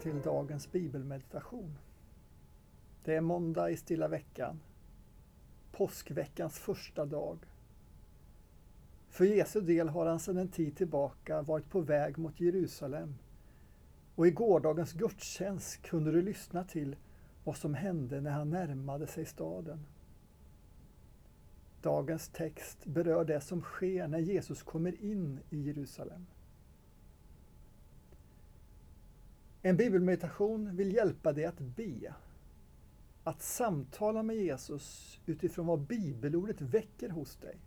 till dagens bibelmeditation. Det är måndag i stilla veckan, påskveckans första dag. För Jesu del har han sedan en tid tillbaka varit på väg mot Jerusalem och i gårdagens gudstjänst kunde du lyssna till vad som hände när han närmade sig staden. Dagens text berör det som sker när Jesus kommer in i Jerusalem. En bibelmeditation vill hjälpa dig att be, att samtala med Jesus utifrån vad bibelordet väcker hos dig.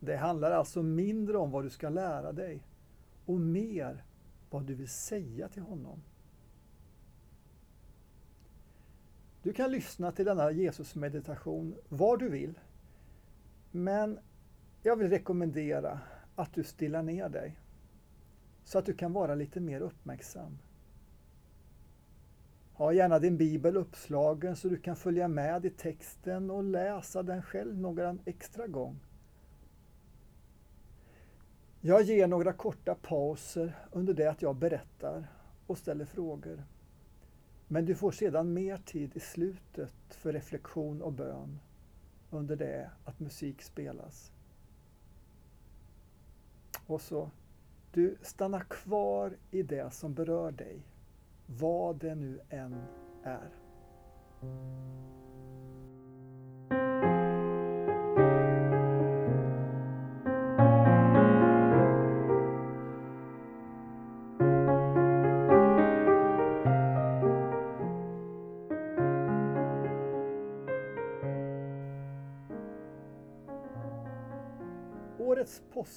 Det handlar alltså mindre om vad du ska lära dig och mer vad du vill säga till honom. Du kan lyssna till denna Jesusmeditation var du vill, men jag vill rekommendera att du stillar ner dig så att du kan vara lite mer uppmärksam. Ha gärna din bibel uppslagen så du kan följa med i texten och läsa den själv några extra gång. Jag ger några korta pauser under det att jag berättar och ställer frågor. Men du får sedan mer tid i slutet för reflektion och bön under det att musik spelas. Och så du stannar kvar i det som berör dig, vad det nu än är.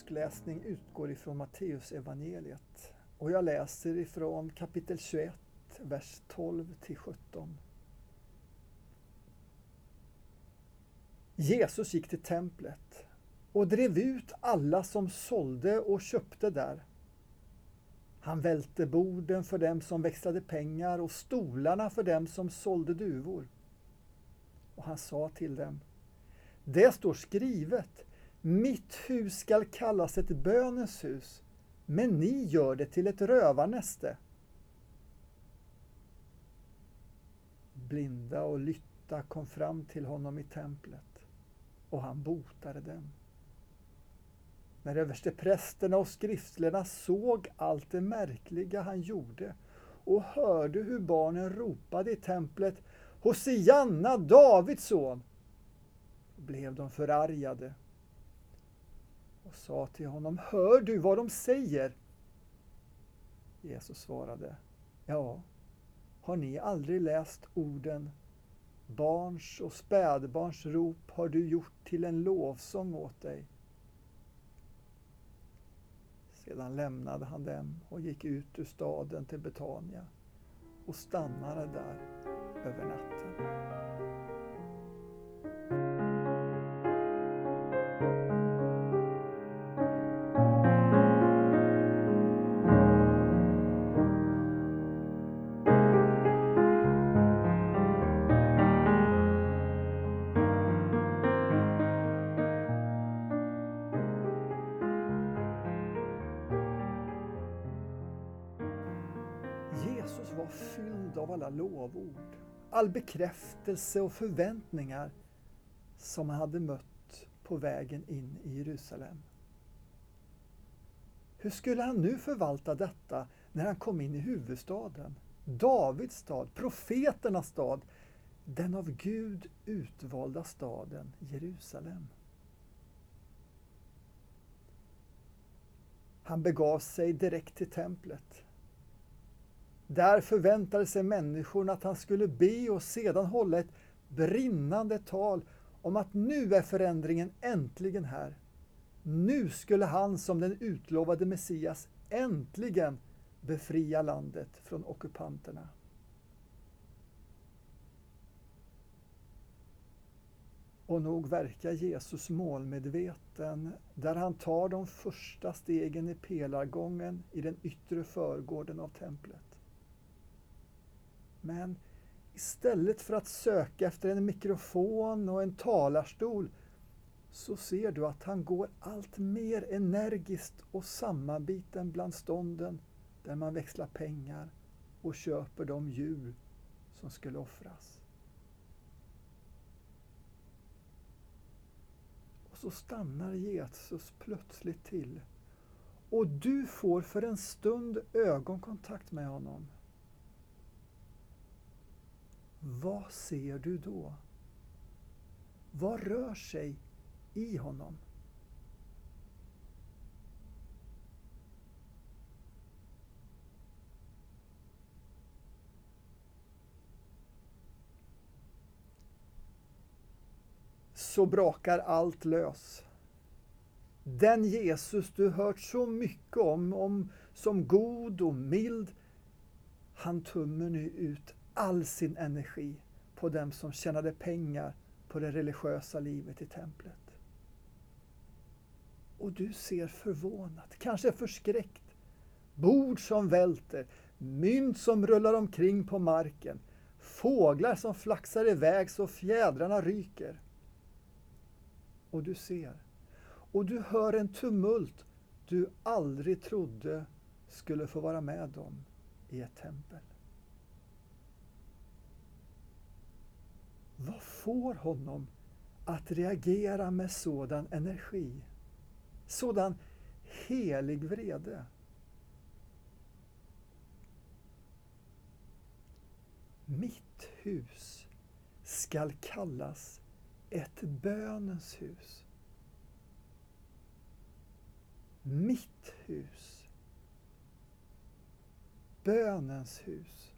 Påskläsning utgår ifrån Matteus evangeliet och jag läser ifrån kapitel 21, vers 12 till 17. Jesus gick till templet och drev ut alla som sålde och köpte där. Han välte borden för dem som växlade pengar och stolarna för dem som sålde duvor. Och han sa till dem, det står skrivet, mitt hus skall kallas ett bönens hus, men ni gör det till ett rövarnäste. Blinda och lytta kom fram till honom i templet och han botade dem. När översteprästerna och skriftlärarna såg allt det märkliga han gjorde och hörde hur barnen ropade i templet Hosianna, Davids son, blev de förargade och sa till honom, hör du vad de säger? Jesus svarade, ja, har ni aldrig läst orden Barns och spädbarns rop har du gjort till en lovsång åt dig. Sedan lämnade han dem och gick ut ur staden till Betania och stannade där över natten. Var fylld av alla lovord, all bekräftelse och förväntningar som han hade mött på vägen in i Jerusalem. Hur skulle han nu förvalta detta när han kom in i huvudstaden, Davids stad, profeternas stad, den av Gud utvalda staden Jerusalem? Han begav sig direkt till templet där förväntade sig människorna att han skulle be och sedan hålla ett brinnande tal om att nu är förändringen äntligen här. Nu skulle han som den utlovade Messias äntligen befria landet från ockupanterna. Och nog verkar Jesus målmedveten där han tar de första stegen i pelargången i den yttre förgården av templet. Men istället för att söka efter en mikrofon och en talarstol så ser du att han går allt mer energiskt och sammanbiten bland stånden där man växlar pengar och köper de djur som skulle offras. Och så stannar Jesus plötsligt till och du får för en stund ögonkontakt med honom. Vad ser du då? Vad rör sig i honom? så brakar allt lös. Den Jesus du hört så mycket om, om som god och mild, han tömmer nu ut all sin energi på dem som tjänade pengar på det religiösa livet i templet. Och du ser förvånat, kanske förskräckt, bord som välter, mynt som rullar omkring på marken, fåglar som flaxar iväg så fjädrarna ryker. Och du ser, och du hör en tumult du aldrig trodde skulle få vara med om i ett tempel. Vad får honom att reagera med sådan energi? Sådan helig vrede? Mitt hus skall kallas ett bönens hus. Mitt hus. Bönens hus.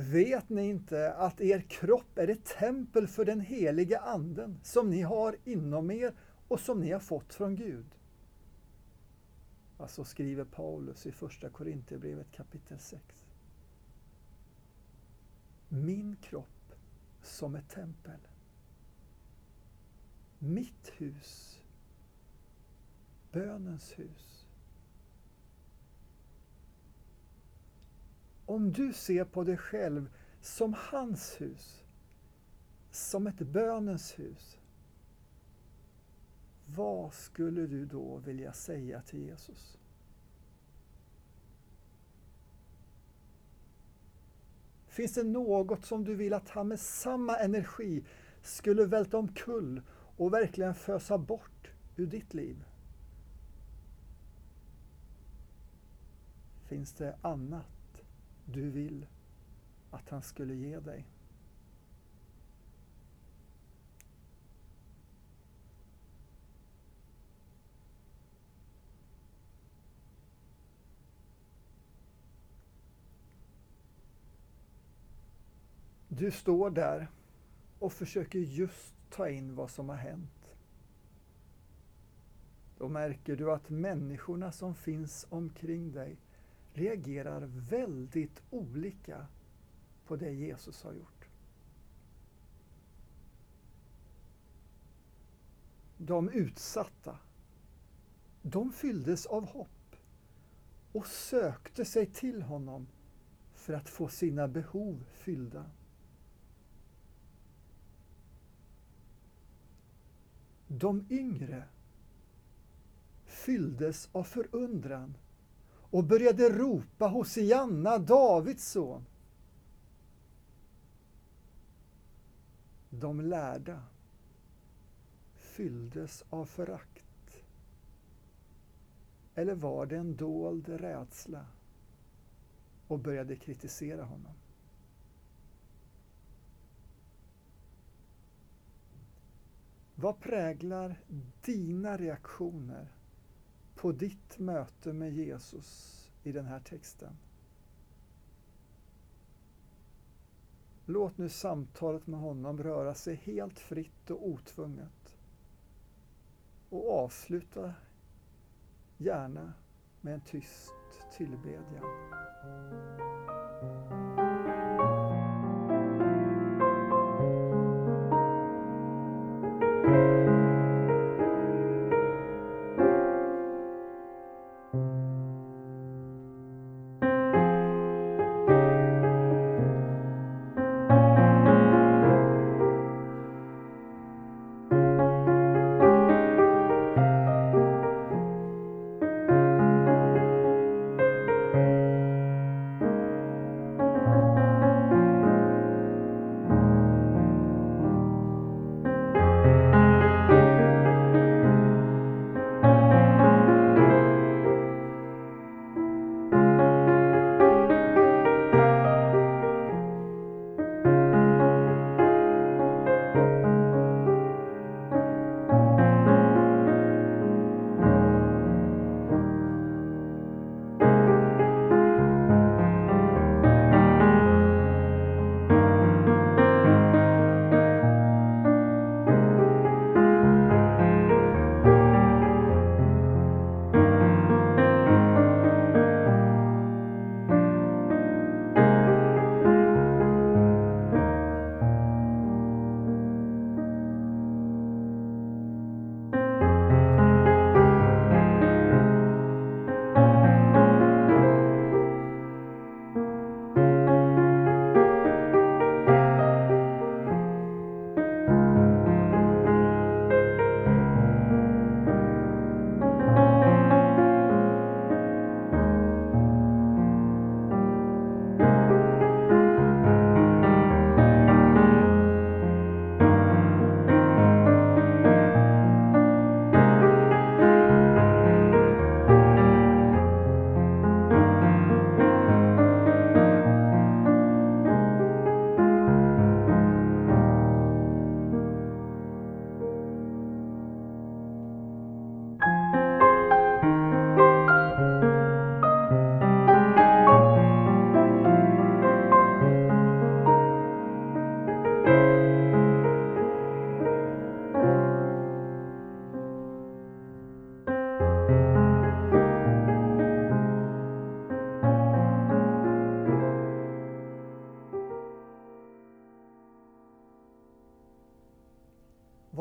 Vet ni inte att er kropp är ett tempel för den helige Anden som ni har inom er och som ni har fått från Gud? Alltså skriver Paulus i Första Korinthierbrevet kapitel 6. Min kropp som ett tempel. Mitt hus. Bönens hus. Om du ser på dig själv som hans hus, som ett bönens hus, vad skulle du då vilja säga till Jesus? Finns det något som du vill att han med samma energi skulle välta omkull och verkligen fösa bort ur ditt liv? Finns det annat du vill att han skulle ge dig. Du står där och försöker just ta in vad som har hänt. Då märker du att människorna som finns omkring dig reagerar väldigt olika på det Jesus har gjort. De utsatta, de fylldes av hopp och sökte sig till honom för att få sina behov fyllda. De yngre fylldes av förundran och började ropa Hosianna, Davids son. De lärda fylldes av förakt. Eller var det en dold rädsla och började kritisera honom? Vad präglar dina reaktioner på ditt möte med Jesus i den här texten. Låt nu samtalet med honom röra sig helt fritt och otvunget. Och avsluta gärna med en tyst tillbedjan.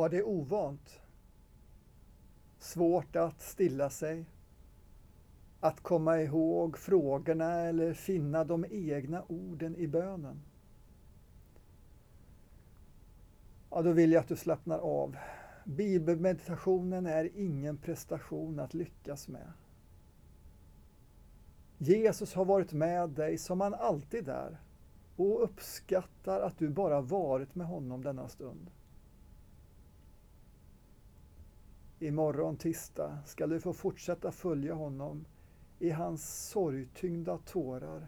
Det ovant. Svårt att stilla sig. Att komma ihåg frågorna eller finna de egna orden i bönen. Ja, då vill jag att du slappnar av. Bibelmeditationen är ingen prestation att lyckas med. Jesus har varit med dig som han alltid är och uppskattar att du bara varit med honom denna stund. Imorgon tisdag ska du få fortsätta följa honom i hans sorgtyngda tårar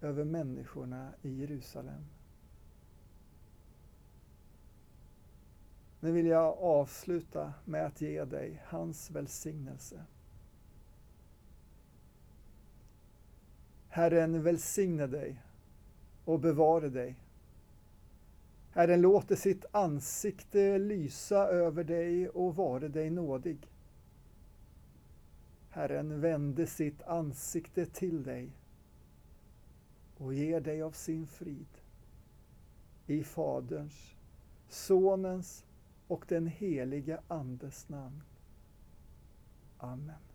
över människorna i Jerusalem. Nu vill jag avsluta med att ge dig hans välsignelse. Herren välsigne dig och bevare dig. Herren låter sitt ansikte lysa över dig och vare dig nådig. Herren vände sitt ansikte till dig och ger dig av sin frid. I Faderns, Sonens och den helige Andes namn. Amen.